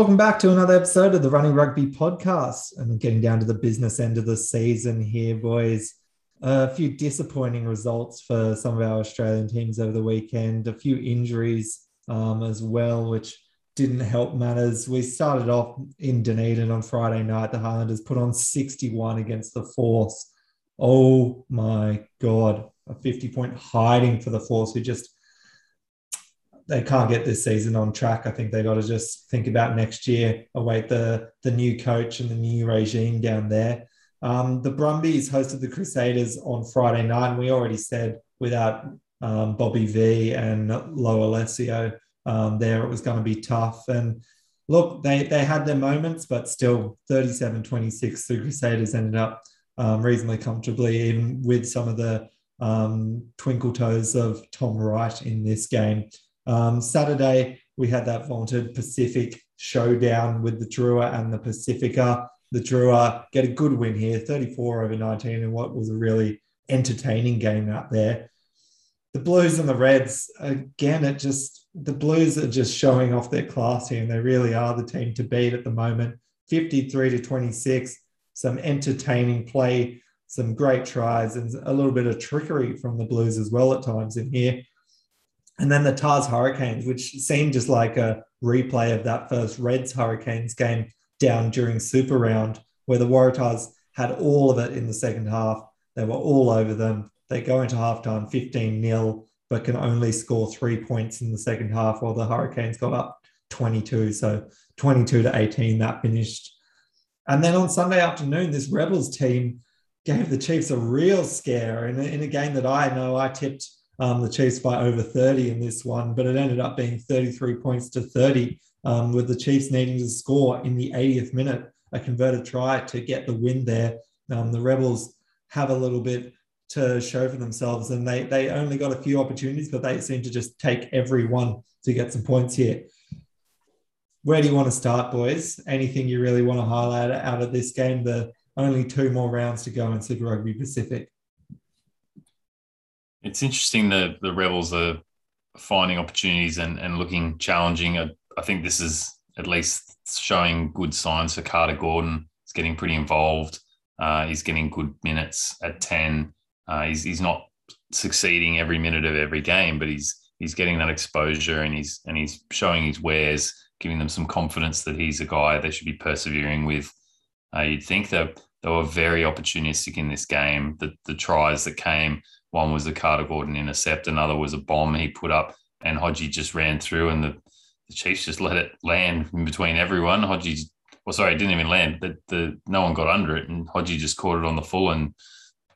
Welcome back to another episode of the Running Rugby podcast. And getting down to the business end of the season here, boys. A few disappointing results for some of our Australian teams over the weekend, a few injuries um, as well, which didn't help matters. We started off in Dunedin on Friday night. The Highlanders put on 61 against the Force. Oh my God. A 50 point hiding for the Force who just they can't get this season on track. I think they got to just think about next year, await the the new coach and the new regime down there. Um, the Brumbies hosted the Crusaders on Friday night, and we already said without um, Bobby V and Lolesio um, there, it was going to be tough. And look, they they had their moments, but still 37-26, the Crusaders ended up um, reasonably comfortably, even with some of the um, twinkle toes of Tom Wright in this game. Um, Saturday, we had that vaunted Pacific showdown with the Drua and the Pacifica. The Drua get a good win here, 34 over 19, in what was a really entertaining game out there. The Blues and the Reds, again, it just, the Blues are just showing off their class here, and they really are the team to beat at the moment. 53 to 26, some entertaining play, some great tries, and a little bit of trickery from the Blues as well at times in here. And then the Tahs Hurricanes, which seemed just like a replay of that first Reds Hurricanes game down during Super Round, where the Waratahs had all of it in the second half. They were all over them. They go into halftime 15 0, but can only score three points in the second half, while the Hurricanes got up 22. So 22 to 18, that finished. And then on Sunday afternoon, this Rebels team gave the Chiefs a real scare in a, in a game that I know I tipped um, the Chiefs by over 30 in this one, but it ended up being 33 points to 30, um, with the Chiefs needing to score in the 80th minute a converted try to get the win there. Um, the Rebels have a little bit to show for themselves, and they they only got a few opportunities, but they seem to just take every one to get some points here. Where do you want to start, boys? Anything you really want to highlight out of this game? The only two more rounds to go in Super Rugby Pacific. It's interesting that the Rebels are finding opportunities and, and looking challenging. I, I think this is at least showing good signs for Carter Gordon. He's getting pretty involved. Uh, he's getting good minutes at 10. Uh, he's, he's not succeeding every minute of every game, but he's he's getting that exposure and he's and he's showing his wares, giving them some confidence that he's a guy they should be persevering with. Uh, you'd think that they were very opportunistic in this game. The the tries that came one was the Carter Gordon intercept, another was a bomb he put up, and Hodgie just ran through, and the, the Chiefs just let it land in between everyone. Hodgie, well, sorry, it didn't even land. The, the no one got under it, and Hodgie just caught it on the full and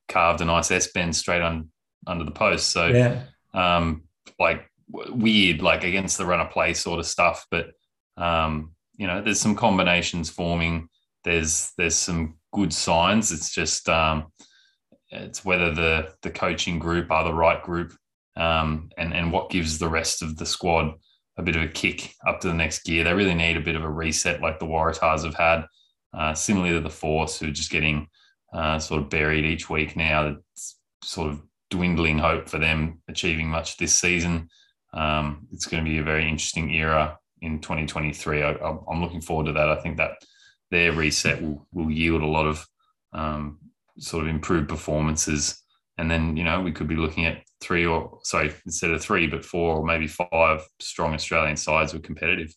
carved a nice S bend straight on under the post. So, Yeah. um, like w- weird, like against the run of play sort of stuff. But um, you know, there's some combinations forming. There's there's some good signs. It's just um, it's whether the the coaching group are the right group, um, and and what gives the rest of the squad a bit of a kick up to the next gear. They really need a bit of a reset, like the Waratahs have had. Uh, similarly to the Force, who are just getting uh, sort of buried each week now. It's sort of dwindling hope for them achieving much this season. Um, it's going to be a very interesting era in 2023. I, I'm looking forward to that. I think that their reset will, will yield a lot of um, sort of improved performances. And then, you know, we could be looking at three or, sorry, instead of three, but four or maybe five strong Australian sides were competitive.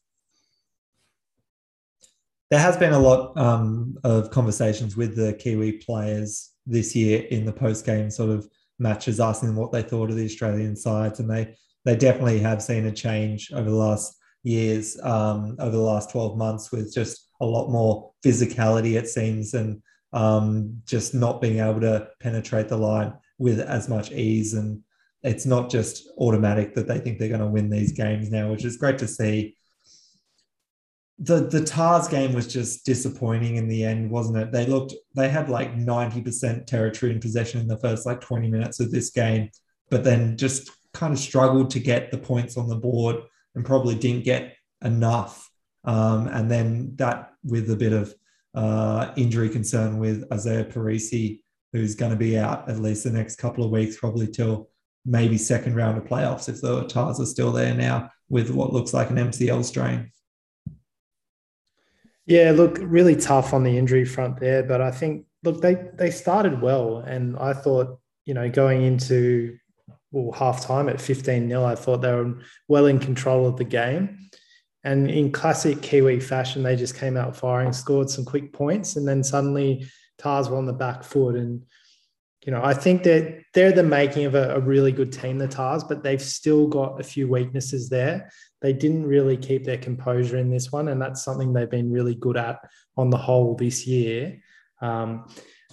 There has been a lot um, of conversations with the Kiwi players this year in the post game sort of matches, asking them what they thought of the Australian sides, and they they definitely have seen a change over the last years, um, over the last twelve months, with just a lot more physicality, it seems, and um, just not being able to penetrate the line with as much ease and it's not just automatic that they think they're going to win these games now, which is great to see. The the Tahs game was just disappointing in the end, wasn't it? They looked they had like 90% territory in possession in the first like 20 minutes of this game, but then just kind of struggled to get the points on the board and probably didn't get enough. Um, and then that with a bit of uh, injury concern with Isaiah Perese, who's going to be out at least the next couple of weeks, probably till maybe second round of playoffs if the Tahs are still there now with what looks like an MCL strain. Yeah, look, really tough on the injury front there, but I think look they they started well, and I thought you know going into well half time at 15 0 I thought they were well in control of the game. And in classic Kiwi fashion, they just came out firing, scored some quick points, and then suddenly Tahs were on the back foot. And you know, I think that they're the making of a, a, really good team, the Tahs, but they've still got a few weaknesses there. They didn't really keep their composure in this one, and that's something they've been really good at on the whole this year. Um,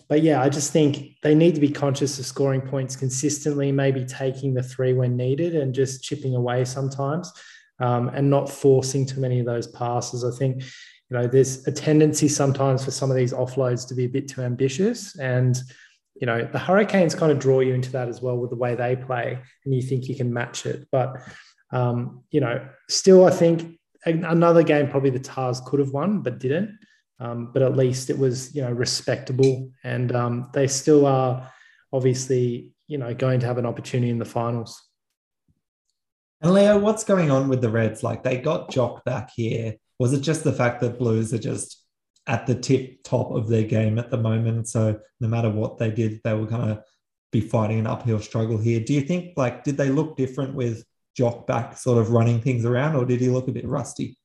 but yeah, I just think they need to be conscious of scoring points consistently, maybe taking the three when needed and just chipping away sometimes um, and not forcing too many of those passes. I think, you know, there's a tendency sometimes for some of these offloads to be a bit too ambitious and you know, the Hurricanes kind of draw you into that as well with the way they play, and you think you can match it. But, um, you know, still, I think another game probably the Tahs could have won, but didn't. Um, but at least it was, you know, respectable, and um, they still are obviously, you know, going to have an opportunity in the finals. And Leo, what's going on with the Reds? Like they got Jock back here. Was it just the fact that Blues are just at the tip top of their game at the moment. So no matter what they did, they were going to be fighting an uphill struggle here. Do you think like did they look different with Jock back, sort of running things around, or did he look a bit rusty?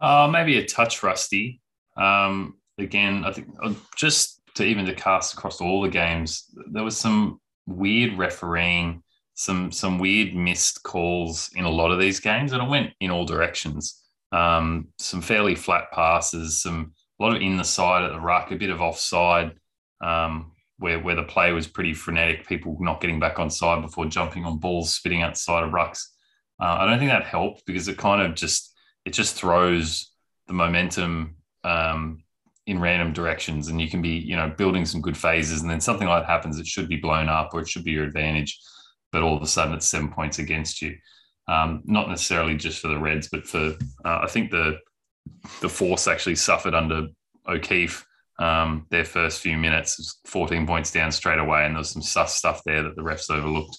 Uh, maybe a touch rusty. Um, again, I think uh, just to even to cast across all the games, there was some weird refereeing, some some weird missed calls in a lot of these games, and it went in all directions um, some fairly flat passes, some a lot of in the side at the ruck, a bit of offside, um, where where the play was pretty frenetic. People not getting back on side before jumping on balls, spitting outside of rucks. Uh, I don't think that helped because it kind of just it just throws the momentum um, in random directions, and you can be you know building some good phases, and then something like that happens. It should be blown up, or it should be your advantage, but all of a sudden it's seven points against you um, not necessarily just for the Reds, but for uh, I think the the Force actually suffered under O'Keeffe. Um, their first few minutes, 14 points down straight away, and there was some sus stuff there that the refs overlooked.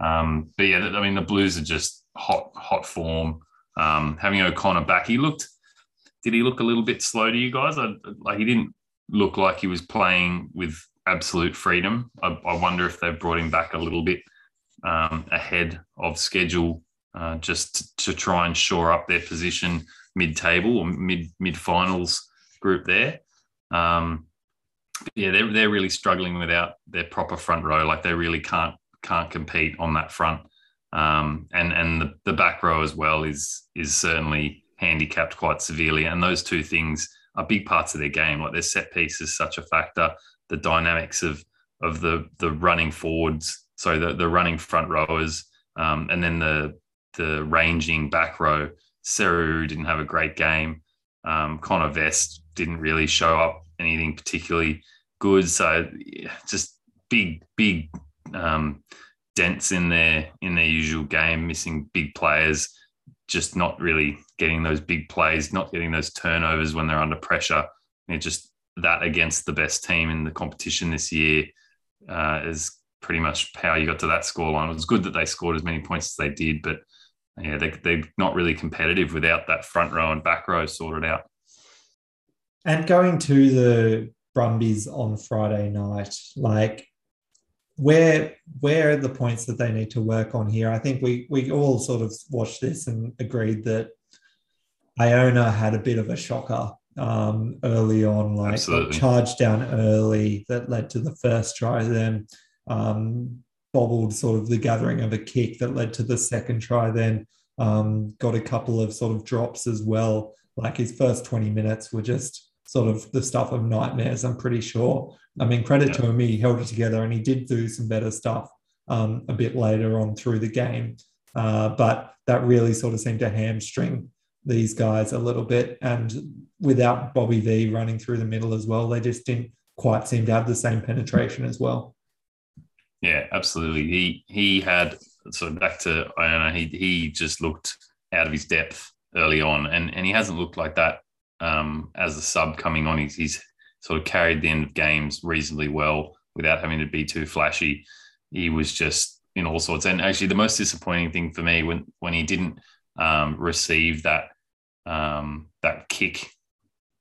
Um, but yeah, I mean the Blues are just hot, hot form. Um, having O'Connor back, he looked. Did he look a little bit slow to you guys? I, like he didn't look like he was playing with absolute freedom. I, I wonder if they've brought him back a little bit um, ahead of schedule uh, just to, try and shore up their position mid-table or mid mid-finals group there. Um, yeah, they're they're really struggling without their proper front row. Like they really can't can't compete on that front. Um, and and the, the back row as well is is certainly handicapped quite severely. And those two things are big parts of their game. Like their set piece is such a factor. The dynamics of of the the running forwards, so the the running front rowers, um, and then the the ranging back row. Seru didn't have a great game. Um, Connor Vest didn't really show up anything particularly good. So yeah, just big, big um, dents in their in their usual game, missing big players, just not really getting those big plays, not getting those turnovers when they're under pressure. And just that against the best team in the competition this year uh, is pretty much how you got to that scoreline. It was good that they scored as many points as they did, but yeah, they, they're not really competitive without that front row and back row sorted out. And going to the Brumbies on Friday night, like where where are the points that they need to work on here? I think we we all sort of watched this and agreed that Iona had a bit of a shocker um, early on, like charged down early that led to the first try. Then um, bobbled sort of the gathering of a kick that led to the second try, then um, got a couple of sort of drops as well. Like his first 20 minutes were just sort of the stuff of nightmares, I'm pretty sure. I mean, credit yeah. to him, he held it together and he did do some better stuff um, a bit later on through the game. Uh, but that really sort of seemed to hamstring these guys a little bit. And without Bobby V running through the middle as well, they just didn't quite seem to have the same penetration as well. Yeah, absolutely. He he had so back to i don't he he just looked out of his depth early on, and and he hasn't looked like that um, as a sub coming on. He's, he's sort of carried the end of games reasonably well without having to be too flashy. He was just in all sorts. And actually, the most disappointing thing for me when when he didn't um, receive that um, that kick,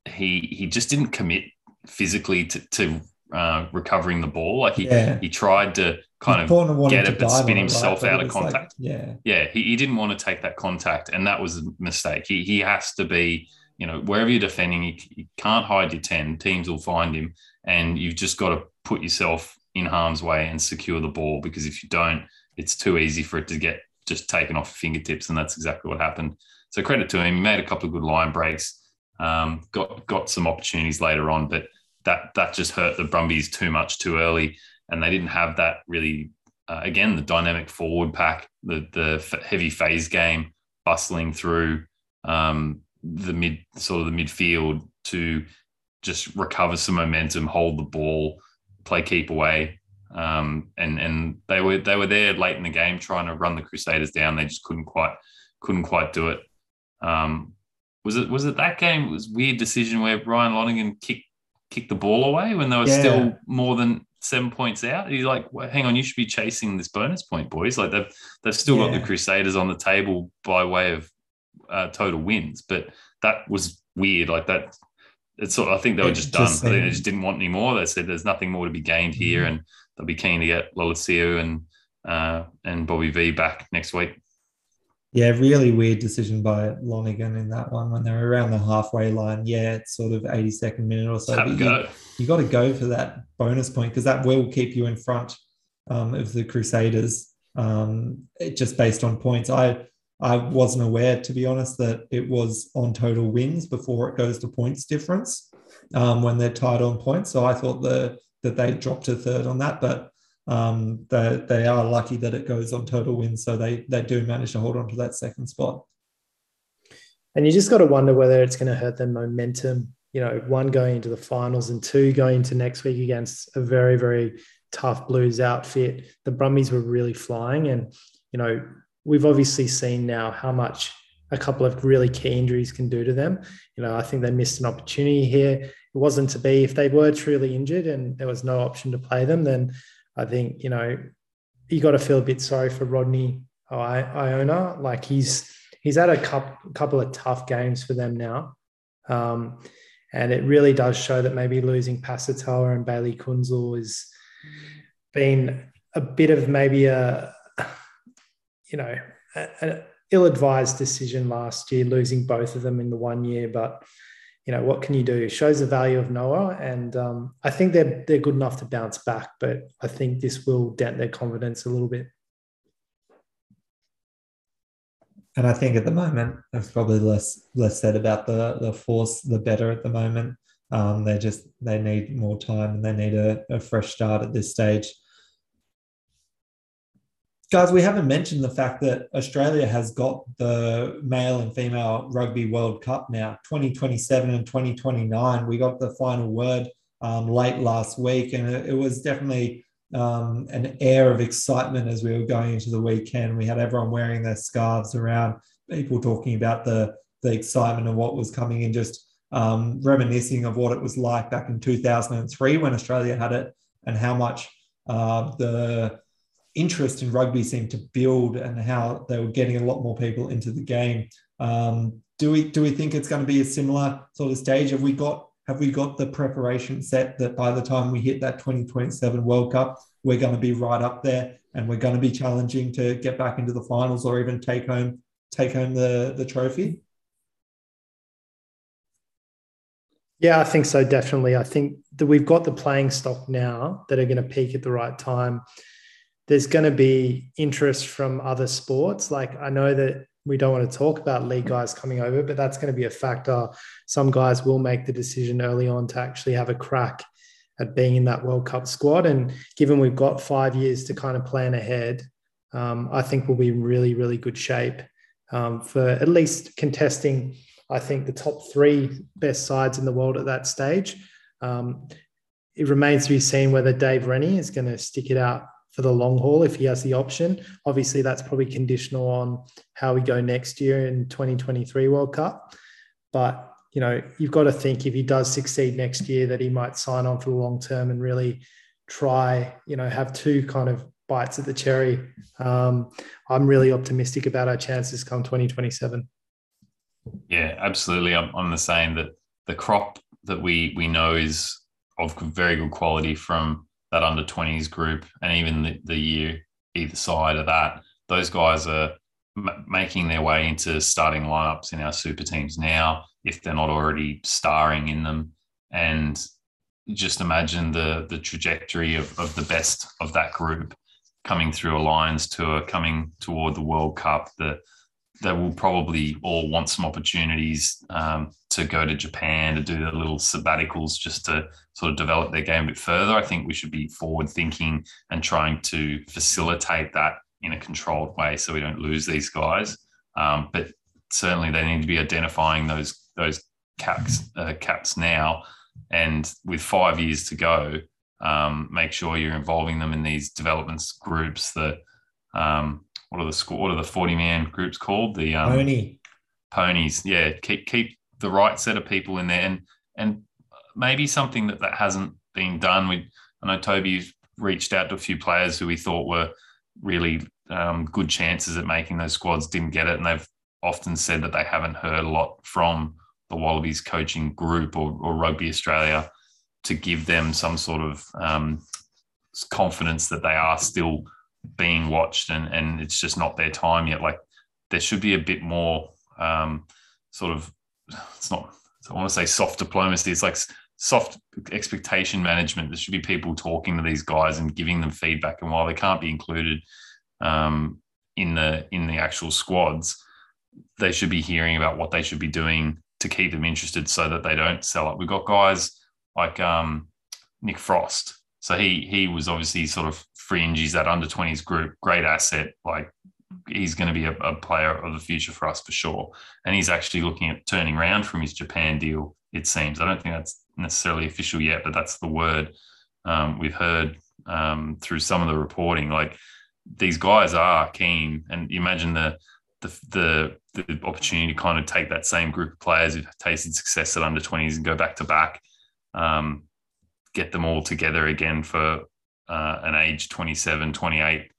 he he just didn't commit physically to, to uh, recovering the ball. Like he yeah. he tried to kind of get it, but spin himself right? out of contact. Like, yeah, yeah. He, he didn't want to take that contact, and that was a mistake. He he has to be. You know, wherever you're defending, you, you can't hide your 10. Teams will find him. And you've just got to put yourself in harm's way and secure the ball because if you don't, it's too easy for it to get just taken off your fingertips. And that's exactly what happened. So credit to him. He made a couple of good line breaks, um, got got some opportunities later on, but that that just hurt the Brumbies too much too early, and they didn't have that really. Uh, again, the dynamic forward pack, the the heavy phase game, bustling through um, the mid sort of the midfield to just recover some momentum, hold the ball, play keep away. Um, and and they were they were there late in the game trying to run the Crusaders down. They just couldn't quite couldn't quite do it. Um, was it was it that game? It was weird decision where Ryan Lonergan kicked kicked the ball away when they were yeah. still more than seven points out. He's like, well, hang on, you should be chasing this bonus point, boys. Like they've they've still yeah. got the Crusaders on the table by way of uh, total wins, but that was weird. Like that, it's sort of, I think they were just, just done. I they just didn't want any more. They said there's nothing more to be gained here, mm-hmm. and they'll be keen to get Lolesio and uh, and Bobby V back next week. Yeah, really weird decision by Lonergan in that one when they were around the halfway line. Yeah, it's sort of 82nd minute or so. You, go. you got to go for that bonus point because that will keep you in front um, of the Crusaders. Um, just based on points, I I wasn't aware, to be honest, that it was on total wins before it goes to points difference um, when they're tied on points. So I thought the, that they dropped to third on that, but um, they, they are lucky that it goes on total wins. So they, they do manage to hold on to that second spot. And you just got to wonder whether it's going to hurt their momentum. You know, one going into the finals and two going into next week against a very, very tough Blues outfit. The Brumbies were really flying. And, you know, we've obviously seen now how much a couple of really key injuries can do to them. You know, I think they missed an opportunity here. It wasn't to be. If they were truly injured and there was no option to play them, then I think you know you got to feel a bit sorry for Rodney Iona. Like he's he's had a couple, of tough games for them now. Um, and it really does show that maybe losing Pasatoa and Bayley Kuenzle has been a bit of maybe a you know, an ill-advised decision last year, losing both of them in the one year. But you know, what can you do? It shows the value of Noah, and um, I think they're they're good enough to bounce back. But I think this will dent their confidence a little bit. And I think at the moment, there's probably less less said about the the force, the better at the moment. Um, they just they need more time and they need a, a fresh start at this stage guys, we haven't mentioned the fact that Australia has got the male and female rugby World Cup now, 2027 and 2029. We got the final word um, late last week, and it, was definitely um, an air of excitement as we were going into the weekend. We had everyone wearing their scarves around, people talking about the the excitement of what was coming and just um, reminiscing of what it was like back in 2003 when Australia had it and how much uh, the interest in rugby seemed to build and how they were getting a lot more people into the game. Um, do we do we think it's going to be a similar sort of stage? Have we got have we got the preparation set that by the time we hit that 2027 World Cup, we're going to be right up there and we're going to be challenging to get back into the finals or even take home take home the the trophy? Yeah, I think so. Definitely, I think that we've got the playing stock now that are going to peak at the right time there's going to be interest from other sports. Like I know that we don't want to talk about league guys coming over, but that's going to be a factor. Some guys will make the decision early on to actually have a crack at being in that World Cup squad. And given we've got five years to kind of plan ahead, um, I think we'll be in really, really good shape um, for at least contesting, I think, the top three best sides in the world at that stage. Um, it remains to be seen whether Dave Rennie is going to stick it out for the long haul if he has the option. Obviously, that's probably conditional on how we go next year in 2023 World Cup. But you know, you've got to think if he does succeed next year that he might sign on for the long term and really try, you know, have two kind of bites at the cherry. Um, I'm really optimistic about our chances come 2027. Yeah, absolutely. I'm, I'm the same that the crop that we we know is of very good quality from that under 20s group and even the, the year either side of that. Those guys are m- making their way into starting lineups in our super teams now if they're not already starring in them. And just imagine the the trajectory of, of the best of that group coming through a Lions tour, coming toward the World Cup. That they will probably all want some opportunities um, to go to Japan to do their little sabbaticals just to sort of develop their game a bit further. I think we should be forward thinking and trying to facilitate that in a controlled way so we don't lose these guys. Um, but certainly they need to be identifying those those caps uh, caps now, and with five years to go, um, make sure you're involving them in these developments groups. That um, what are the what are the forty man groups called? The um, pony ponies. Yeah, keep keep the right set of people in there, and and maybe something that that hasn't been done. We I know Toby reached out to a few players who we thought were really um, good chances at making those squads, didn't get it, and they've often said that they haven't heard a lot from the Wallabies coaching group or, or Rugby Australia to give them some sort of um, confidence that they are still being watched and, and it's just not their time yet. Like there should be a bit more um, sort of, it's not, I want to say soft diplomacy. It's like soft expectation management. There should be people talking to these guys and giving them feedback. And while they can't be included um, in the in the actual squads, they should be hearing about what they should be doing to keep them interested so that they don't sell it. We've got guys like um, Nick Frost. So he he was obviously sort of fringe. He's that under 20s group, great asset. Like he's going to be a, a, player of the future for us for sure. And he's actually looking at turning around from his Japan deal, it seems. I don't think that's necessarily official yet, but that's the word um, we've heard um, through some of the reporting. Like these guys are keen, and imagine the the, the, the opportunity to kind of take that same group of players who've tasted success at under 20s and go back to back, um, get them all together again for uh, an age 27, 28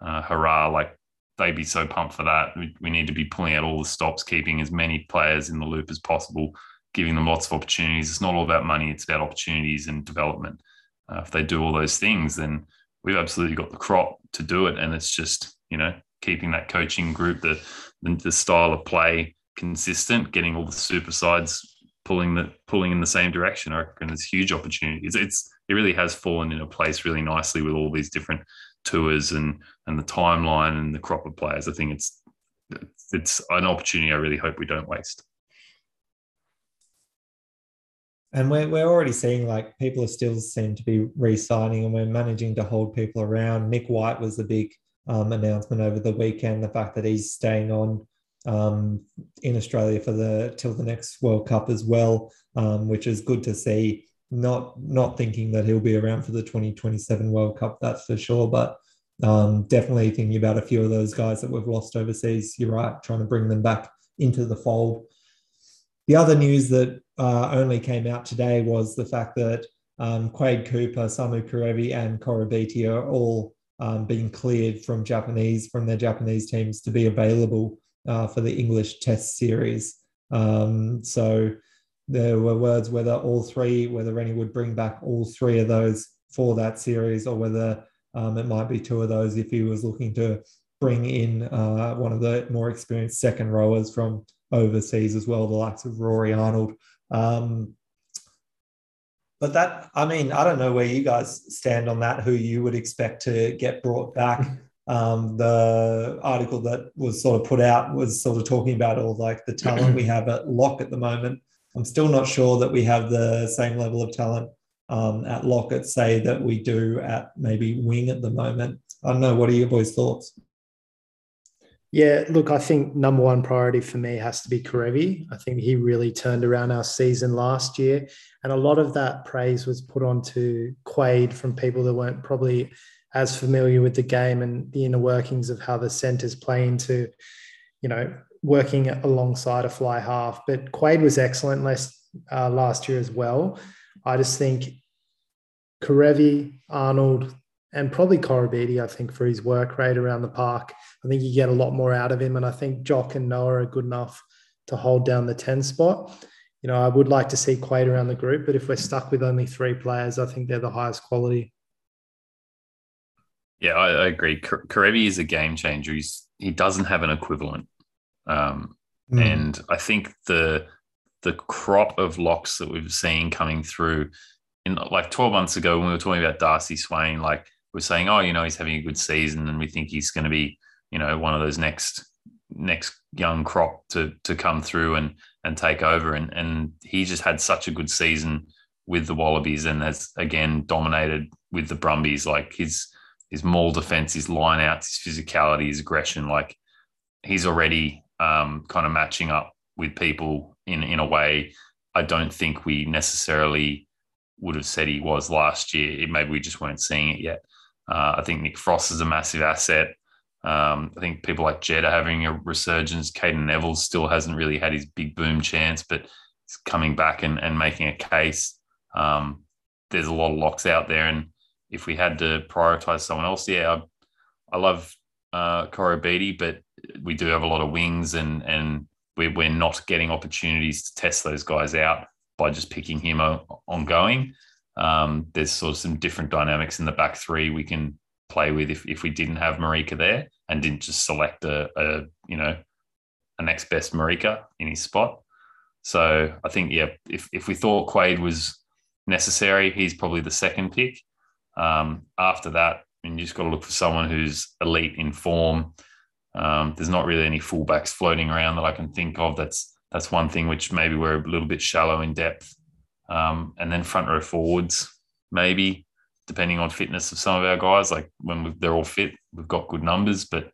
uh, hurrah. Like they'd be so pumped for that. We, we need to be pulling out all the stops, keeping as many players in the loop as possible, giving them lots of opportunities. It's not all about money, it's about opportunities and development. Uh, if they do all those things, then we've absolutely got the crop to do it. And it's just, you know, keeping that coaching group, the, the, the style of play consistent, getting all the super sides pulling the pulling in the same direction. I reckon there's huge opportunities. It's it really has fallen into place really nicely with all these different tours and and the timeline and the crop of players. I think it's it's an opportunity I really hope we don't waste. And we're, we're already seeing like people are still seem to be re-signing and we're managing to hold people around. Nick White was the big um, announcement over the weekend. The fact that he's staying on um, in Australia for the till the next World Cup as well, um, which is good to see. Not not thinking that he'll be around for the 2027 World Cup, that's for sure. But um, definitely thinking about a few of those guys that we've lost overseas. You're right, trying to bring them back into the fold. The other news that uh, only came out today was the fact that um, Quade Cooper, Samu Kerevi, and Koroibete are all um, being cleared from Japanese from their Japanese teams to be available uh, for the English Test series. Um, so there were words whether all three, whether Rennie would bring back all three of those for that series, or whether um, it might be two of those if he was looking to bring in uh, one of the more experienced second rowers from overseas as well, the likes of Rory Arnold. Um, but that, I mean, I don't know where you guys stand on that, who you would expect to get brought back. Um, the article that was sort of put out was sort of talking about all like the talent we have at lock at the moment. I'm still not sure that we have the same level of talent um, at Lockett say that we do at maybe wing at the moment. I don't know. What are your boys' thoughts? Yeah, look, I think number one priority for me has to be Kerevi. I think he really turned around our season last year. And a lot of that praise was put onto Quade from people that weren't probably as familiar with the game and the inner workings of how the centers play into, you know, working alongside a fly half. But Quade was excellent last, uh, last year as well. I just think Kerevi, Arnold, and probably Koroibete, I think, for his work rate around the park. I think you get a lot more out of him. And I think Jock and Noah are good enough to hold down the 10 spot. You know, I would like to see Quade around the group, but if we're stuck with only three players, I think they're the highest quality. Yeah, I, I agree. Kerevi is a game changer. He's, he doesn't have an equivalent. Um, mm. And I think the the crop of locks that we've seen coming through in like 12 months ago when we were talking about Darcy Swain, like we're saying, oh, you know, he's having a good season and we think he's going to be, you know, one of those next next young crop to to come through and and take over. And and he just had such a good season with the Wallabies and has again dominated with the Brumbies. Like his his maul defense, his line outs, his physicality, his aggression, like he's already um, kind of matching up with people in in a way I don't think we necessarily would have said he was last year. Maybe we just weren't seeing it yet. Uh, I think Nick Frost is a massive asset. Um, I think people like Jed are having a resurgence. Cadeyrn Neville still hasn't really had his big boom chance, but he's coming back and, and making a case. Um, there's a lot of locks out there. And if we had to prioritize someone else, yeah, I, I love uh, Koroibete, but we do have a lot of wings and, and we're, we're not getting opportunities to test those guys out by just picking him ongoing. Um, there's sort of some different dynamics in the back three we can play with if, if we didn't have Marika there and didn't just select a, a you know a next best Marika in his spot. So I think yeah, if if we thought Quade was necessary, he's probably the second pick. Um, after that, I mean, you just got to look for someone who's elite in form. Um, there's not really any fullbacks floating around that I can think of. That's that's one thing which maybe we're a little bit shallow in depth. Um, and then front row forwards, maybe depending on fitness of some of our guys. Like when they're all fit, we've got good numbers, but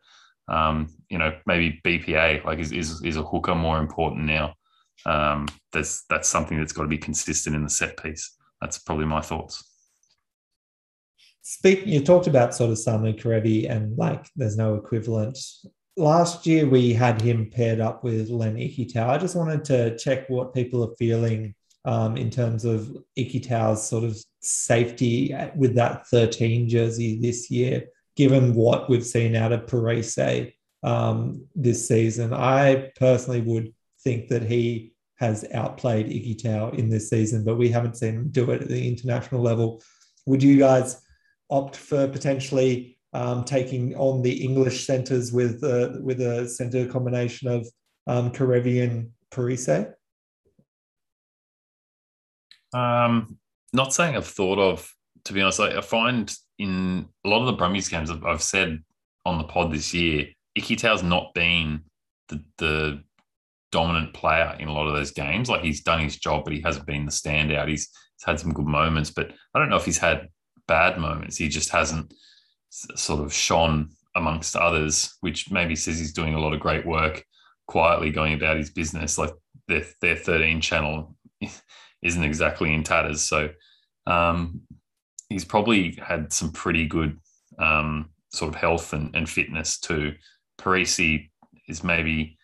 um, you know maybe BPA like is, is is a hooker more important now. Um, that's that's something that's got to be consistent in the set piece. That's probably my thoughts. Speak. You talked about sort of Samu Kerevi and like there's no equivalent. Last year we had him paired up with Len Ikitau. I just wanted to check what people are feeling um, in terms of Ikitau's sort of safety with that 13 jersey this year, given what we've seen out of Perese um, this season. I personally would think that he has outplayed Ikitau in this season, but we haven't seen him do it at the international level. Would you guys opt for potentially um, taking on the English centres with uh, with a centre combination of um, Kerevi and Perese? Um, not saying I've thought of, to be honest. I, I find in a lot of the Brumbies games, I've, I've said on the pod this year, Ikitau's not been the, the dominant player in a lot of those games. Like he's done his job, but he hasn't been the standout. He's, he's had some good moments, but I don't know if he's had bad moments. He just hasn't sort of shone amongst others, which maybe says he's doing a lot of great work quietly going about his business. Like their, their 13 channel isn't exactly in tatters. So um, he's probably had some pretty good um, sort of health and, and fitness too. Perese is maybe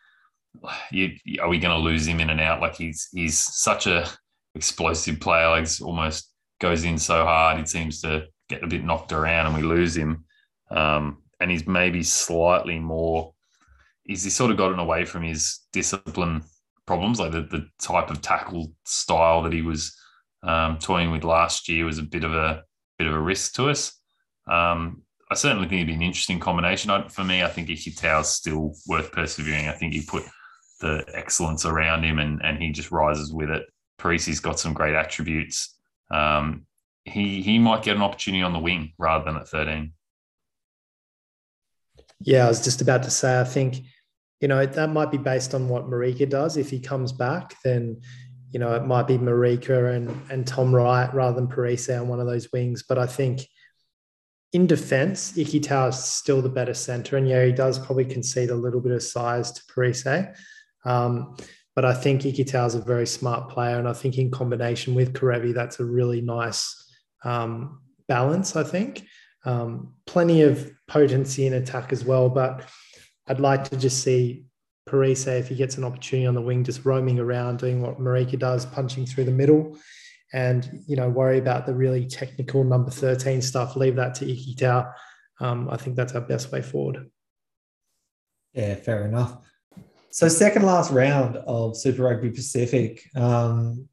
you, are we going to lose him in and out? Like he's he's such a explosive player. Like it's almost goes in so hard. He seems to get a bit knocked around, and we lose him. Um, and he's maybe slightly more. He's, sort of gotten away from his discipline problems, like the, the type of tackle style that he was um, toying with last year was a bit of a bit of a risk to us. Um, I certainly think it'd be an interesting combination. I, for me, I think Ikitau is still worth persevering. I think you put the excellence around him and, and he just rises with it. Perese's got some great attributes. Um, he he might get an opportunity on the wing rather than at 13. Yeah, I was just about to say, I think you know, that might be based on what Marika does. If he comes back, then you know, it might be Marika and, and Tom Wright rather than Perese on one of those wings. But I think in defense, Ikitau is still the better center. And yeah, he does probably concede a little bit of size to Perese. Um, but I think Ikitau is a very smart player. And I think in combination with Kerevi, that's a really nice um, balance, I think. Um, plenty of potency in attack as well. But I'd like to just see Perese, if he gets an opportunity on the wing, just roaming around, doing what Marika does, punching through the middle, and you know worry about the really technical number thirteen stuff. Leave that to Ikitau. Um, I think that's our best way forward. Yeah, fair enough. So second last round of Super Rugby Pacific, um,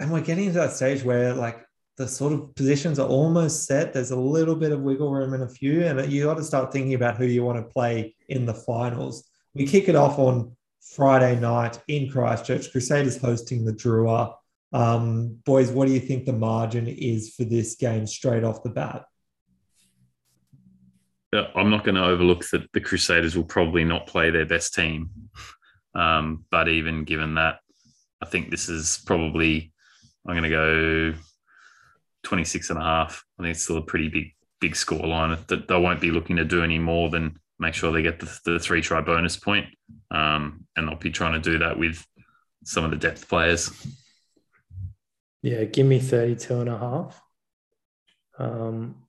and we're getting to that stage where like the sort of positions are almost set. There's a little bit of wiggle room in a few, and you got to start thinking about who you want to play in the finals. We kick it off on Friday night in Christchurch. Crusaders hosting the Drua. Um, boys, what do you think the margin is for this game straight off the bat? I'm not going to overlook that the Crusaders will probably not play their best team. Um, but even given that, I think this is probably, I'm going to go 26 and a half. I think it's still a pretty big, big score line that they won't be looking to do any more than make sure they get the, the three try bonus point. Um, and they'll be trying to do that with some of the depth players. Yeah, give me 32 and a half. Um,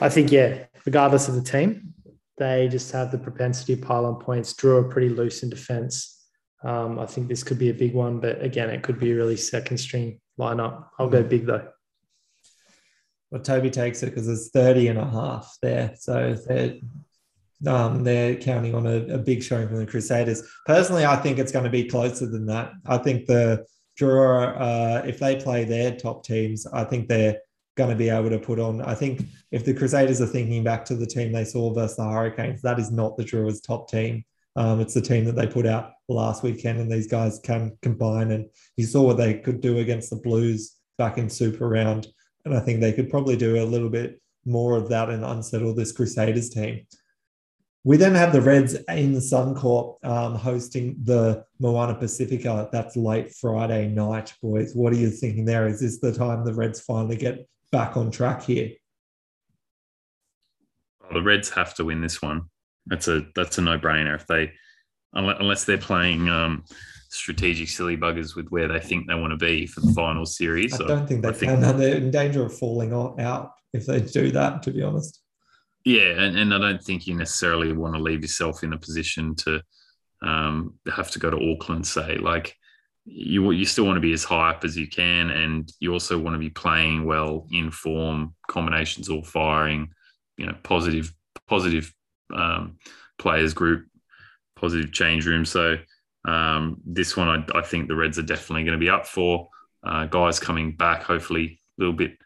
I think, yeah, regardless of the team, they just have the propensity to pile on points, draw pretty loose in defense. Um, I think this could be a big one, but again, it could be a really second string lineup. I'll go big though. Well, Toby takes it because it's 30 and a half there. So they're um, they're counting on a, a, big showing from the Crusaders. Personally, I think it's going to be closer than that. I think the Drua, uh, if they play their top teams, I think they're going to be able to put on. I think if the Crusaders are thinking back to the team they saw versus the Hurricanes, that is not the Drua's top team. Um, it's the team that they put out last weekend, and these guys can combine. And you saw what they could do against the Blues back in Super Round, and I think they could probably do a little bit more of that and unsettle this Crusaders team. We then have the Reds in the Suncorp um, hosting the Moana Pacifica. That's late Friday night, boys. What are you thinking there? Is this the time the Reds finally get back on track here? Well, the Reds have to win this one. That's a that's a no brainer. If they unless they're playing um, strategic silly buggers with where they think they want to be for the final series. I don't think they I can. Think, they're in danger of falling out if they do that. To be honest. Yeah, and, and I don't think you necessarily want to leave yourself in a position to um, have to go to Auckland, say like you you still want to be as high up as you can, and you also want to be playing well in form, combinations all firing, you know, positive positive um, players group, positive change room. So um, this one, I, I, think the Reds are definitely going to be up for. Uh, guys coming back, hopefully a little bit, a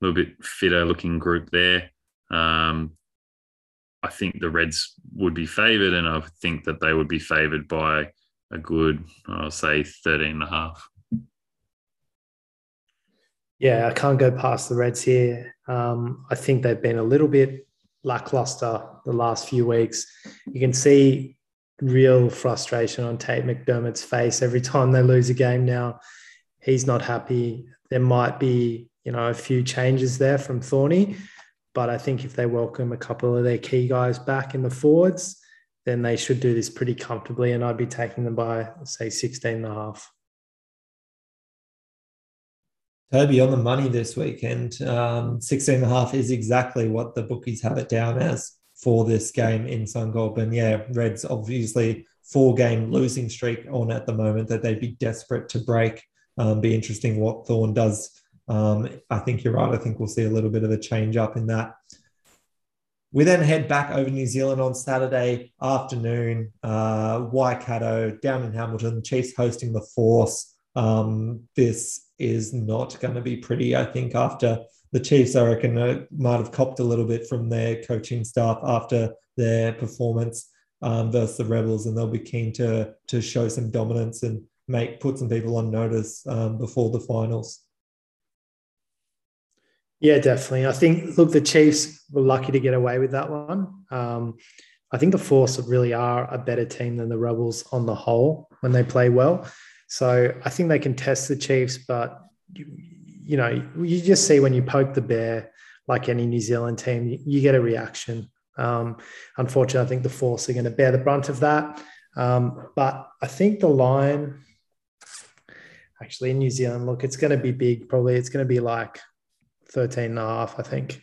little bit fitter looking group there. Um, I think the Reds would be favoured, and I think that they would be favoured by a good, I'll say, 13 and a half. Yeah, I can't go past the Reds here. Um, I think they've been a little bit lackluster the last few weeks. You can see real frustration on Tate McDermott's face every time they lose a game now. He's not happy. There might be, you know, a few changes there from Thorny, but I think if they welcome a couple of their key guys back in the forwards, then they should do this pretty comfortably. And I'd be taking them by, say, 16 and a half. Toby on the money this weekend. Um, 16 and a half is exactly what the bookies have it down as for this game in Suncorp. And yeah, Reds obviously four game losing streak on at the moment that they'd be desperate to break. Um, be interesting what Thorn does um, I think you're right. I think we'll see a little bit of a change up in that. We then head back over New Zealand on Saturday afternoon. Uh, Waikato down in Hamilton. Chiefs hosting the Force. Um, this is not going to be pretty. I think after the Chiefs, I reckon, uh, might have copped a little bit from their coaching staff after their performance um, versus the Rebels, and they'll be keen to to show some dominance and make put some people on notice um, before the finals. Yeah, definitely. I think, look, the Chiefs were lucky to get away with that one. Um, I think the Force really are a better team than the Rebels on the whole when they play well. So I think they can test the Chiefs, but you, you know, you just see when you poke the bear, like any New Zealand team, you, you get a reaction. Um, unfortunately, I think the Force are going to bear the brunt of that. Um, but I think the line, actually in New Zealand, look, it's going to be big. Probably it's going to be like 13 and a half, I think.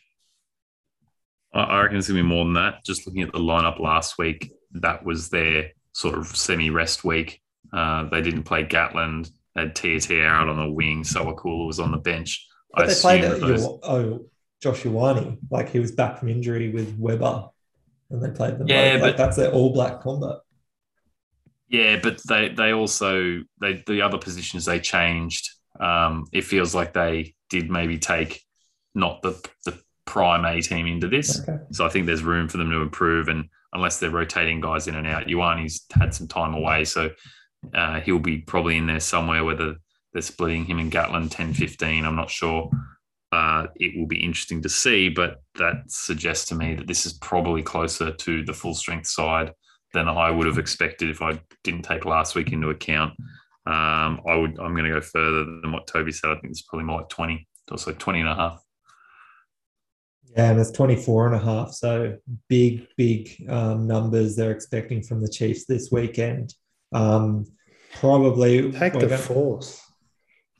I reckon it's going to be more than that. Just looking at the lineup last week, that was their sort of semi rest week. Uh, they didn't play Gatland, they had Tia out on the wing. Sowakula was on the bench. But I they played those... oh, Josh Ioane, like he was back from injury with Weber and they played them. Yeah, both. but like that's their all black combat. Yeah, but they they also they the other positions they changed. Um, it feels like they did maybe take not the the prime A team into this. Okay. So I think there's room for them to improve. And unless they're rotating guys in and out, Ioane's had some time away. So uh, he'll be probably in there somewhere, whether they're splitting him and Gatland 10 15. I'm not sure. Uh, it will be interesting to see, but that suggests to me that this is probably closer to the full strength side than I would have expected if I didn't take last week into account. Um, I would, I'm going to go further than what Toby said. I think it's probably more like 20, also 20 and a half. Yeah, and it's 24 and a half. So big, big um, numbers they're expecting from the Chiefs this weekend. Um, probably take the force.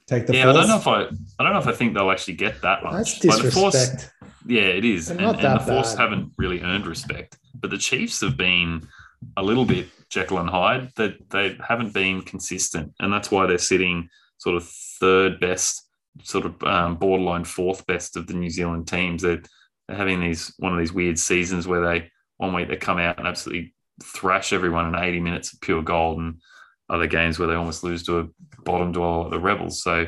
Take the yeah, force. I don't know if I, I don't know if I think they'll actually get that much. That's disrespect. Force, yeah, it is, and, and, the Force bad. haven't really earned respect. But the Chiefs have been a little bit Jekyll and Hyde. That they, they haven't been consistent, and that's why they're sitting sort of third best, sort of um, borderline fourth best of the New Zealand teams. They're they're having these one of these weird seasons where they one week they come out and absolutely thrash everyone in 80 minutes of pure gold, and other games where they almost lose to a bottom dweller like the Rebels. So,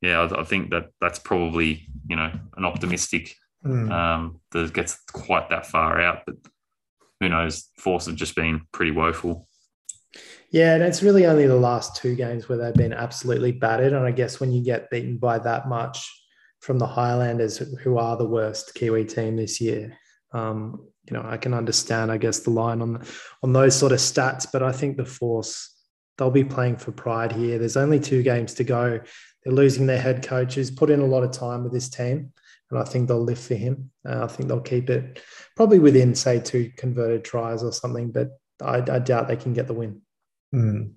yeah, I, I, think that that's probably you know an optimistic mm. um, that gets quite that far out, but who knows? Force have just been pretty woeful. Yeah, and it's really only the last two games where they've been absolutely battered. And I guess when you get beaten by that much, from the Highlanders, who are the worst Kiwi team this year. Um, you know, I can understand, I guess, the line on on those sort of stats, but I think the Force they'll be playing for pride here. There's only two games to go. They're losing their head coach, put in a lot of time with this team, and I think they'll lift for him. Uh, I think they'll keep it probably within, say, two converted tries or something, but I, I doubt they can get the win. Mm.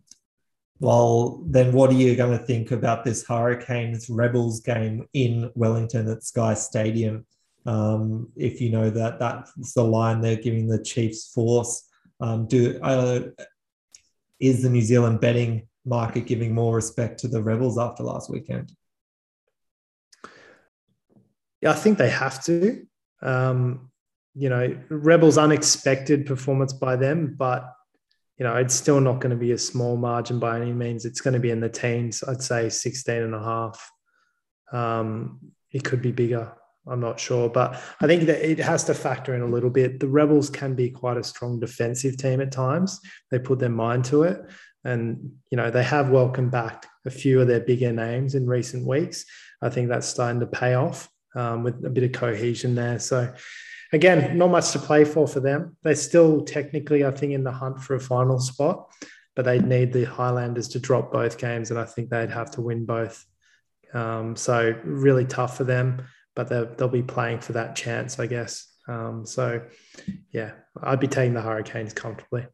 Well, then what are you going to think about this Hurricanes Rebels game in Wellington at Sky Stadium? Um, if you know that that's the line they're giving the Chiefs force, um, do uh, is the New Zealand betting market giving more respect to the Rebels after last weekend? Yeah, I think they have to. Um, you know, Rebels unexpected performance by them, but you know, it's still not going to be a small margin by any means. It's going to be in the teens. I'd say 16 and a half. Um, it could be bigger. I'm not sure, but I think that it has to factor in a little bit. The Rebels can be quite a strong defensive team at times. They put their mind to it. And, you know, they have welcomed back a few of their bigger names in recent weeks. I think that's starting to pay off um, with a bit of cohesion there. So, again, not much to play for for them. They're still technically, I think, in the hunt for a final spot, but they'd need the Highlanders to drop both games, and I think they'd have to win both. Um, so really tough for them, but they'll be playing for that chance, I guess. Um, so, yeah, I'd be taking the Hurricanes comfortably.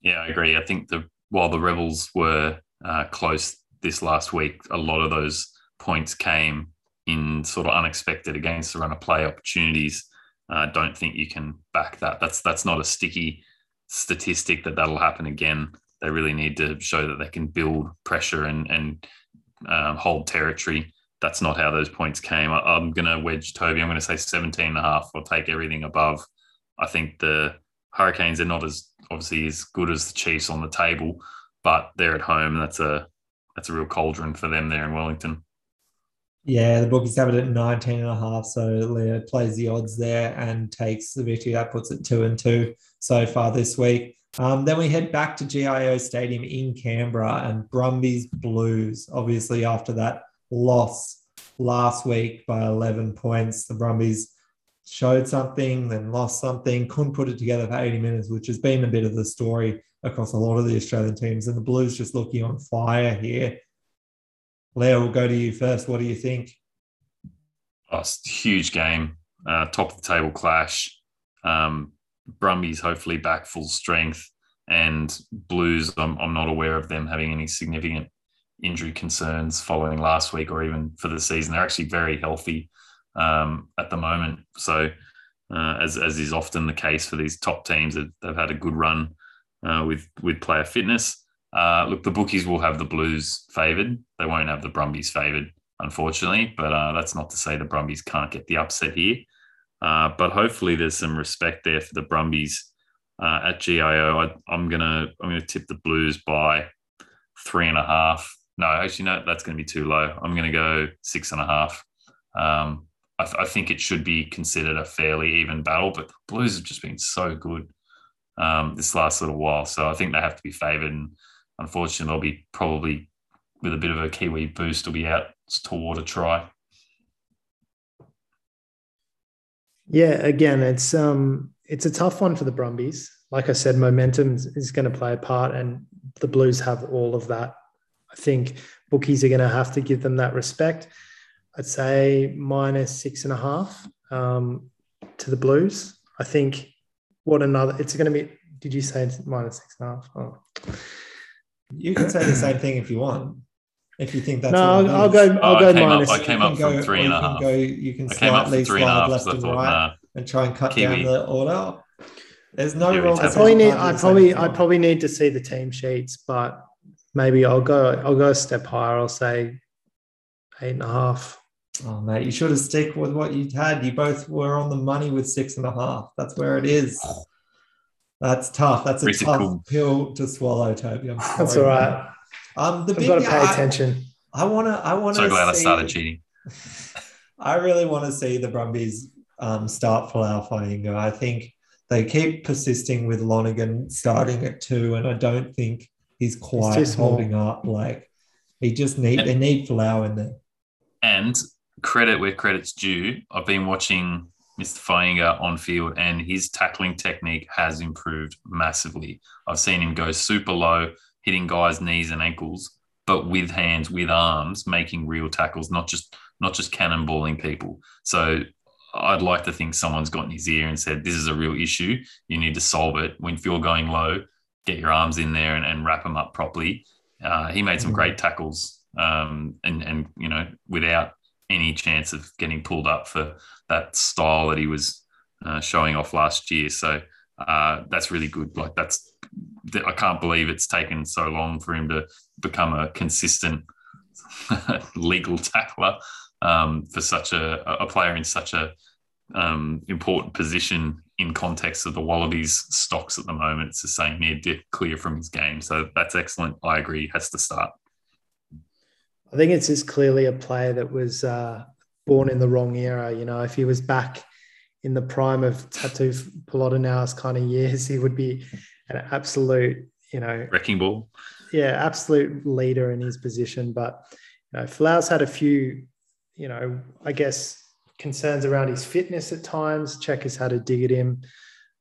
Yeah, I agree. I think the while the Rebels were uh, close this last week, a lot of those points came in sort of unexpected against the run of play opportunities. I uh, don't think you can back that. That's that's not a sticky statistic that that'll happen again. They really need to show that they can build pressure and and um, hold territory. That's not how those points came. I, am going to wedge Toby. I'm going to say 17 and a half. I'll take everything above. I think the Hurricanes are not as obviously as good as the Chiefs on the table, but they're at home. That's a that's a real cauldron for them there in Wellington. Yeah, the bookies have it at 19 and a half. So Leo plays the odds there and takes the victory. That puts it two and two so far this week. Um, then we head back to GIO Stadium in Canberra and Brumbies Blues. Obviously, after that loss last week by 11 points, the Brumbies showed something, then lost something, couldn't put it together for 80 minutes, which has been a bit of the story across a lot of the Australian teams. And the Blues just looking on fire here. Leo, we'll go to you first. What do you think? Oh, huge game, uh, top of the table clash. Um, Brumbies hopefully back full strength, and Blues. I'm, I'm not aware of them having any significant injury concerns following last week or even for the season. They're actually very healthy um, at the moment. So, uh, as as is often the case for these top teams, they've had a good run uh, with with player fitness. Uh, look, the bookies will have the Blues favoured. They won't have the Brumbies favoured, unfortunately. But uh, that's not to say the Brumbies can't get the upset here. Uh, but hopefully, there's some respect there for the Brumbies uh, at GIO. I, am gonna I'm gonna tip the Blues by three and a half. No, actually, no, that's to be too low. I'm to go six and a half. Um, I, th- I, think it should be considered a fairly even battle, but the Blues have just been so good um, this last little while. So I think they have to be favoured. And unfortunately, they'll be probably with a bit of a Kiwi boost, will be out toward a try. Yeah, again, it's um, it's a tough one for the Brumbies. Like I said, momentum is going to play a part, and the Blues have all of that. I think bookies are going to have to give them that respect. I'd say minus six and a half um, to the Blues. I think what another, it's going to be, did you say minus six and a half? Oh. You can say the same thing if you want. If you think that's no, I'll, I'll, go. Oh, I'll oh, go I minus. Up, I came up from go, three and a half. Go, you can slightly slide left and thought, right nah, and try and cut Kiwi. down the order. There's no wrong. I probably need. I probably. I probably need to see the team sheets, but maybe I'll go. I'll go a step higher. I'll say eight and a half. Oh mate, you should have stick with what you had. You both were on the money with six and a half. That's where it is. Oh. That's tough. That's a Pretty tough cool. pill to swallow, Toby. I'm sorry. That's all right. Um, the I've got to pay I, attention. I want to. I want to. So glad see, I started cheating. I really want to see the Brumbies um, start Folau Fainga'a. I think they keep persisting with Lonergan starting at two, and I don't think he's quite holding up. Like he just need and, they need Folau in there. And credit where credit's due. I've been watching Mr. Fainga'a on field, and his tackling technique has improved massively. I've seen him go super low, hitting guys' knees and ankles, but with hands, with arms, making real tackles, not just not just cannonballing people. So I'd like to think someone's got in his ear and said, "This is a real issue. You need to solve it. When you're going low, get your arms in there and, and wrap them up properly." Uh, he made some great tackles, um, and and you know without any chance of getting pulled up for that style that he was uh, showing off last year. So uh, that's really good. Like that's, I can't believe it's taken so long for him to become a consistent legal tackler um, for such a, a player in such a um, important position in context of the Wallabies stocks at the moment. It's the same near clear from his game. So that's excellent. I agree. Has to start. I think it's just clearly a player that was uh, born in the wrong era. You know, if he was back in the prime of Tatu Polota-Nau's kind of years, he would be an absolute, you know, wrecking ball. Yeah, absolute leader in his position. But you know, Folau's had a few, you know, I guess concerns around his fitness at times. Checkers had a dig at him.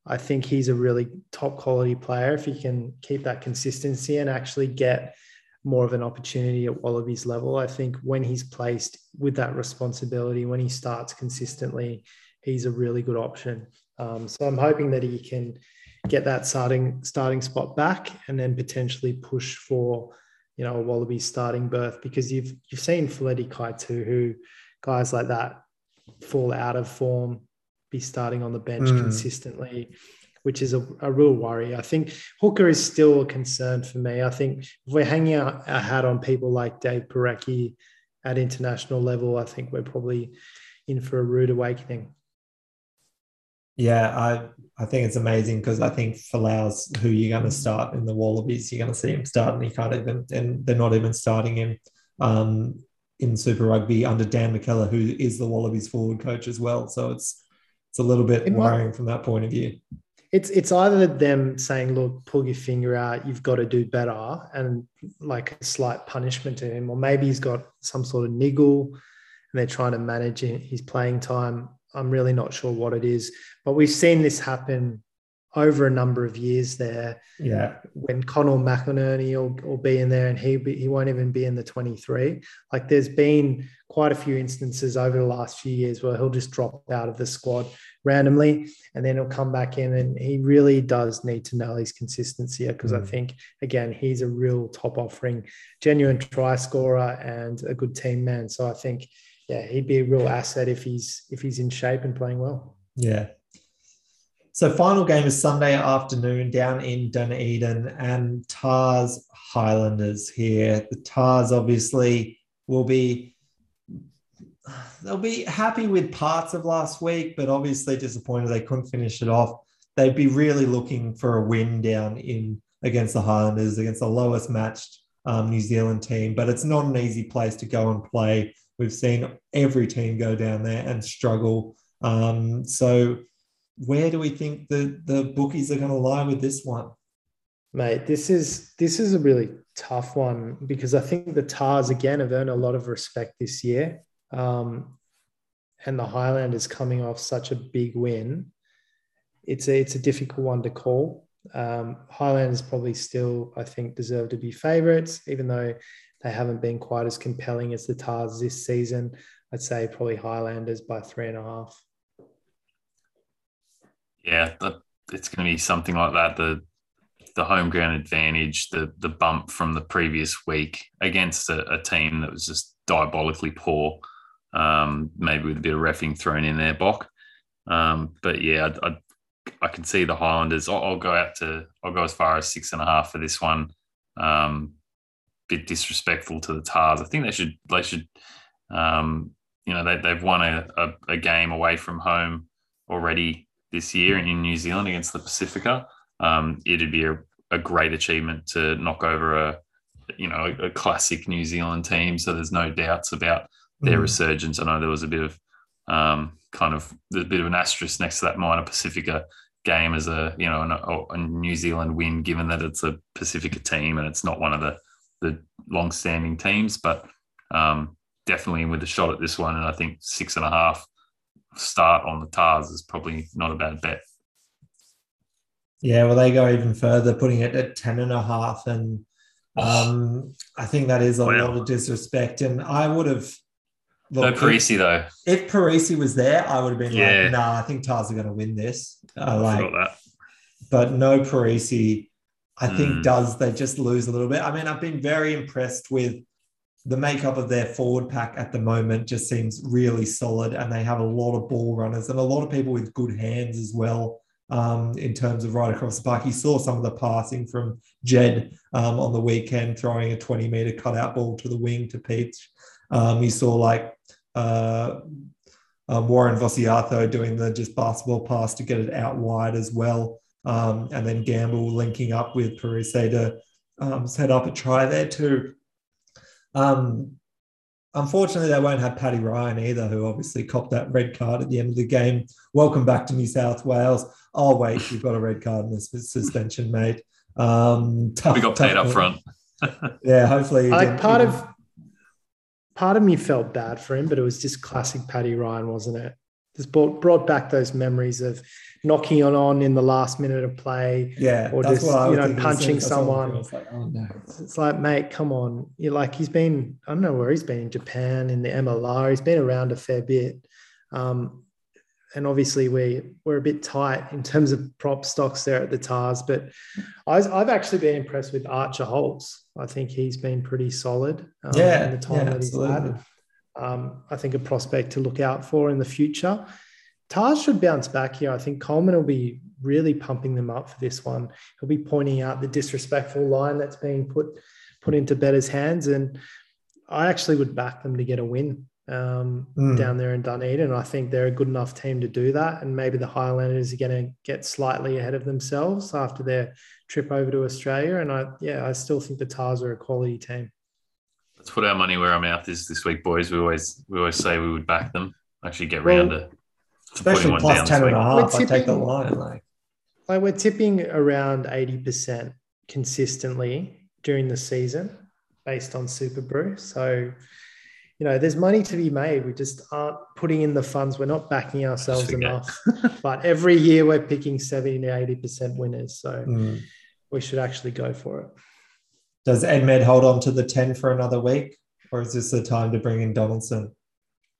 I think he's a really top quality player if he can keep that consistency and actually get more of an opportunity at Wallabies level. I think when he's placed with that responsibility, when he starts consistently, he's a really good option. Um, so I'm hoping that he can get that starting starting spot back and then potentially push for you know a Wallaby starting berth because you've you've seen Feleti Kaitu'u, who guys like that fall out of form, be starting on the bench mm. consistently which is a, a, real worry. I think hooker is still a concern for me. I think if we're hanging our, our hat on people like Dave Porecki at international level, I think we're probably in for a rude awakening. Yeah, I I think it's amazing because I think Folau's who you're going to start in the Wallabies. You're going to see him start, and he can't even, and they're not even starting him um, in Super Rugby under Dan McKellar, who is the Wallabies forward coach as well. So it's it's a little bit it worrying might, from that point of view it's it's either them saying, "Look, pull your finger out. You've got to do better," and like a slight punishment to him, or maybe he's got some sort of niggle, and they're trying to manage his playing time. I'm really not sure what it is. But we've seen this happen over a number of years there. Yeah. When Connal McInerney will, will be in there and he be, he won't even be in the 23. Like there's been quite a few instances over the last few years where he'll just drop out of the squad randomly and then he'll come back in and he really does need to know his consistency because mm. I think again he's a real top offering genuine try scorer and a good team man. So I think yeah he'd be a real asset if he's if he's in shape and playing well. Yeah. So final game is Sunday afternoon down in Dunedin and Tahs Highlanders here. The Tahs obviously will be they'll be happy with parts of last week, but obviously disappointed they couldn't finish it off. They'd be really looking for a win down in against the Highlanders, against the lowest matched um, New Zealand team. But it's not an easy place to go and play. We've seen every team go down there and struggle. Um, so, where do we think the the bookies are going to lie with this one? Mate, this is this is a really tough one because I think the Tahs again have earned a lot of respect this year. Um, and the Highlanders coming off such a big win, it's a, it's a difficult one to call. Um, Highlanders probably still, I think, deserve to be favourites, even though they haven't been quite as compelling as the Tahs this season. I'd say probably Highlanders by three and a half. Yeah, it's going to be something like that. The the home ground advantage, the the bump from the previous week against a, a team that was just diabolically poor um, maybe with a bit of refing thrown in there, Bock. Um, but yeah, I, I, I, can see the Highlanders. I'll, I'll, go out to, I'll go as far as six and a half for this one. Um, bit disrespectful to the Tahs. I think they should, they should, um, you know, they, they've won a, a, a, game away from home already this year in New Zealand against the Pasifika. Um, it'd be a, a great achievement to knock over a, you know, a classic New Zealand team. So there's no doubts about their mm. resurgence. I know there was a bit of um, kind of a bit of an asterisk next to that minor Pasifika game as a you know a, a New Zealand win, given that it's a Pasifika team and it's not one of the the long-standing teams, but um, definitely with a shot at this one, and I think six and a half start on the Tahs is probably not a bad bet. Yeah, well, they go even further, putting it at 10 and a half. And um, I think that is a wow. lot of disrespect. And I would have, Look, no Perese though. If Perese was there, I would have been yeah. like, "Nah, I think Tahs are going to win this." Uh, like, that. But no Perese, I mm. think does they just lose a little bit. I mean, I've been very impressed with the makeup of their forward pack at the moment. Just seems really solid, and they have a lot of ball runners and a lot of people with good hands as well. Um, in terms of right across the park, you saw some of the passing from Jed um, on the weekend, throwing a 20 meter cutout ball to the wing to Pietsch. Um, you saw like uh, um, Warren Vosayaco doing the just basketball pass to get it out wide as well. Um, and then Gamble linking up with Perese to um, set up a try there too. Um, unfortunately, they won't have Paddy Ryan either, who obviously copped that red card at the end of the game. Welcome back to New South Wales. Oh, wait, you've got a red card in this suspension, mate. Um, tough, we got paid up front. yeah, hopefully. Like part of part of me felt bad for him, but it was just classic Paddy Ryan, wasn't it? Just brought, brought back those memories of knocking on on in the last minute of play. Yeah. Or just, you know, punching someone. Like, oh, no. It's like, mate, come on. You're like, he's been, I don't know where he's been in Japan, in the MLR. He's been around a fair bit. Um, and obviously we we're a bit tight in terms of prop stocks there at the Tahs. But I, have actually been impressed with Archer Holz. I think he's been pretty solid. Um, yeah, in the time yeah, that he's had. Um, I think a prospect to look out for in the future. Tahs should bounce back here. I think Coleman will be really pumping them up for this one. He'll be pointing out the disrespectful line that's being put put into betters' hands, and I actually would back them to get a win um, mm. down there in Dunedin. I think they're a good enough team to do that. And maybe the Highlanders are going to get slightly ahead of themselves after their trip over to Australia. And I, yeah, I still think the Tahs are a quality team. Let's put our money where our mouth is this week, boys. We always we always say we would back them. Actually, get well, round to, to especially plus ten and a half. Tipping, I take the line like. Like we're tipping around eighty percent consistently during the season, based on Super Brew. So you know, there's money to be made. We just aren't putting in the funds. We're not backing ourselves enough. but every year we're picking 70 to 80% winners. So mm. We should actually go for it. Does Edmed hold on to the 10 for another week? Or is this the time to bring in Donaldson?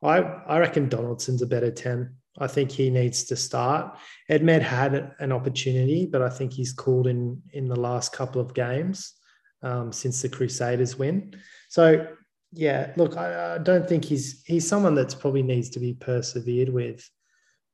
I, I reckon Donaldson's a better 10. I think he needs to start. Edmed had an opportunity, but I think he's called in in the last couple of games um, since the Crusaders win. So yeah, look, I, I, don't think he's he's someone that's probably needs to be persevered with.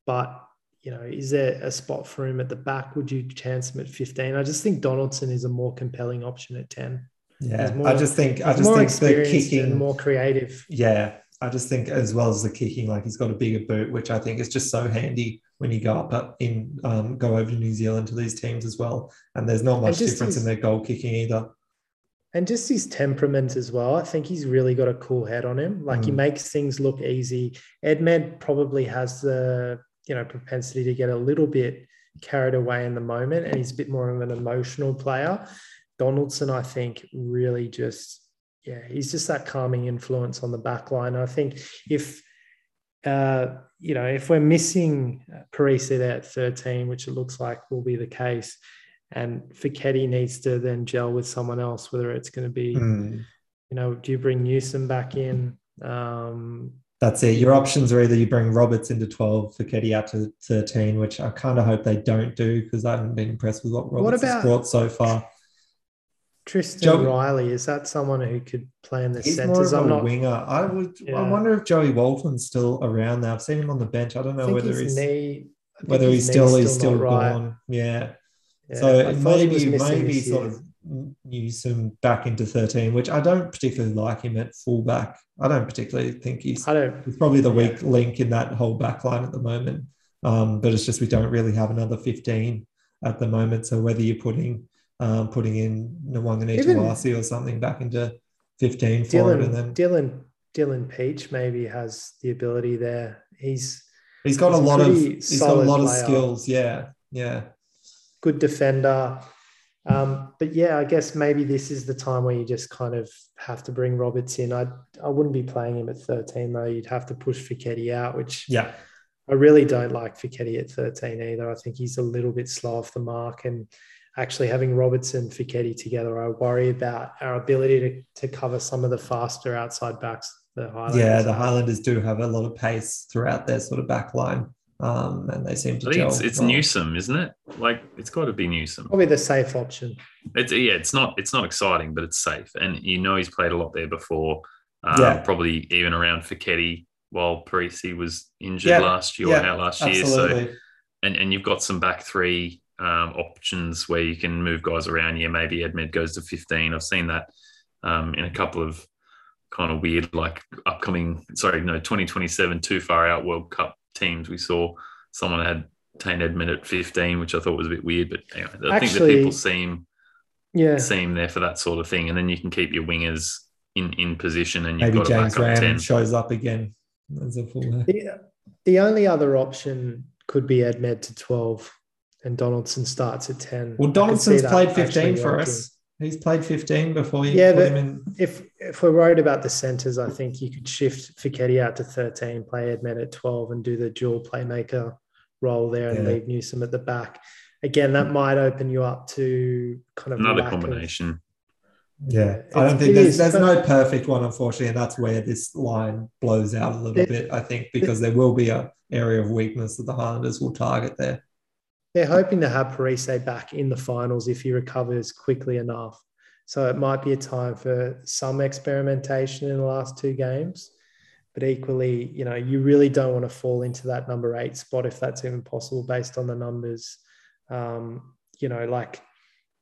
But you know, is there a spot for him at the back? Would you chance him at 15? I just think Donaldson is a more compelling option at 10. Yeah, more, I just think I just think the kicking more creative. Yeah, I just think as well as the kicking, like he's got a bigger boot, which I think is just so handy when you go up in um, go over to New Zealand to these teams as well. And there's not much difference his, in their goal kicking either. And just his temperament as well. I think he's really got a cool head on him. Like mm. he makes things look easy. Edmed probably has the you know propensity to get a little bit carried away in the moment, and he's a bit more of an emotional player. Donaldson, I think, really just yeah, he's just that calming influence on the back line. I think if uh, you know, if we're missing Perese there at 13, which it looks like will be the case, and Foketi needs to then gel with someone else, whether it's going to be, mm. you know, do you bring Newsome back in? Um, That's it. Your options are either you bring Roberts into 12, for Foketi out to 13, which I kind of hope they don't do because I haven't been impressed with what Roberts what about, has brought so far. Tristan Reilly is that someone who could play in the he's centers? More of I'm a not winger. I would. Yeah. I wonder if Joey Walton's still around there. I've seen him on the bench. I don't know I whether he's knee, whether he's still, still he's still gone. Right. Yeah. yeah. So maybe maybe sort of use him back into 13, which I don't particularly like him at fullback. I don't particularly think he's, I don't, he's probably the weak link in that whole back line at the moment. Um, but it's just we don't really have another 15 at the moment. So whether you're putting um, putting in Nawaqanitawase or something back into 15 for Dylan, it. And then Dylan, Dylan Pietsch maybe has the ability there. He's he's got he's a lot of he's got a lot player. of skills. Yeah. Yeah. Good defender. Um, but yeah, I guess maybe this is the time where you just kind of have to bring Roberts in. I I wouldn't be playing him at 13 though. You'd have to push Foketi out, which yeah, I really don't like Foketi at 13 either. I think he's a little bit slow off the mark and actually having Robertson Foketi together, I worry about our ability to, to cover some of the faster outside backs. The Highlanders yeah, the Highlanders do have a lot of pace throughout their sort of back line. Um, and they seem to. I think it's, it's well. Newsome, isn't it? Like it's got to be Newsome. Probably the safe option. It's yeah, it's not it's not exciting, but it's safe, and you know he's played a lot there before. Um, yeah. probably even around Foketi while Perese was injured yeah. last year yeah. or out last Absolutely. year. So, and and you've got some back three um, options where you can move guys around. Yeah, maybe Edmed goes to 15. I've seen that um, in a couple of kind of weird, like upcoming, sorry, no, 2027 too far out World Cup teams. We saw someone had Tane Edmed at 15, which I thought was a bit weird. But anyway, I Actually, think that people seem yeah seem there for that sort of thing. And then you can keep your wingers in, in position and you've maybe got James a Graham 10. shows up again as a full. The, the only other option could be Edmed to 12 and Donaldson starts at 10. Well, Donaldson's played 15 for working. us. He's played 15 before you yeah, put him in. If if we're worried about the centres, I think you could shift Foketi out to 13, play Edmed at 12, and do the dual playmaker role there and yeah. leave Newsome at the back. Again, that might open you up to kind of another combination. Of, yeah, I don't think there's, is, there's but, no perfect one, unfortunately, and that's where this line blows out a little it, bit. I think because it, there will be a area of weakness that the Highlanders will target there they're hoping to have Perese back in the finals if he recovers quickly enough. So it might be a time for some experimentation in the last two games. But equally, you know, you really don't want to fall into that number eight spot if that's even possible based on the numbers. Um, you know, like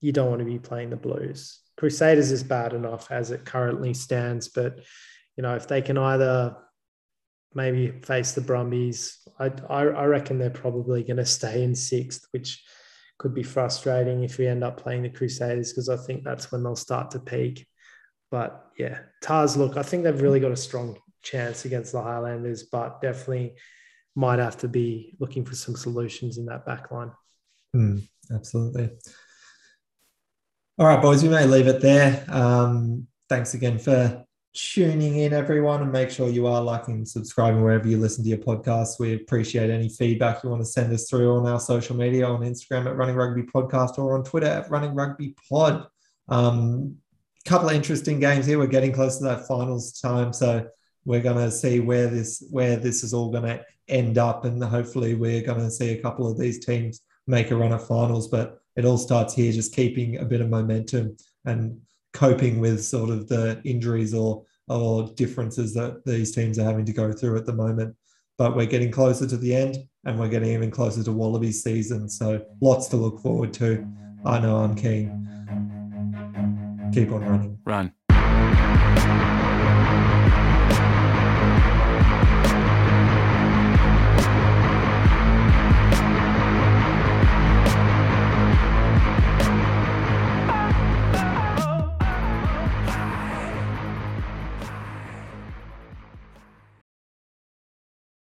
you don't want to be playing the Blues. Crusaders is bad enough as it currently stands, but you know, if they can either maybe face the Brumbies. I, I, I reckon they're probably going to stay in sixth, which could be frustrating if we end up playing the Crusaders because I think that's when they'll start to peak. But yeah, Tahs, look, I think they've really got a strong chance against the Highlanders, but definitely might have to be looking for some solutions in that back line. Mm, absolutely. All right, boys, we may leave it there. Um, thanks again for tuning in, everyone, and make sure you are liking and subscribing wherever you listen to your podcasts. We appreciate any feedback you want to send us through on our social media on Instagram at Running Rugby Podcast or on Twitter at Running Rugby Pod. Um, couple of interesting games here. We're getting close to that finals time, so we're going to see where this where this is all going to end up, and hopefully we're going to see a couple of these teams make a run at finals. But it all starts here, just keeping a bit of momentum and coping with sort of the injuries or or differences that these teams are having to go through at the moment. But we're getting closer to the end, and we're getting even closer to Wallaby season. So lots to look forward to. I know I'm keen. Keep on running. Run.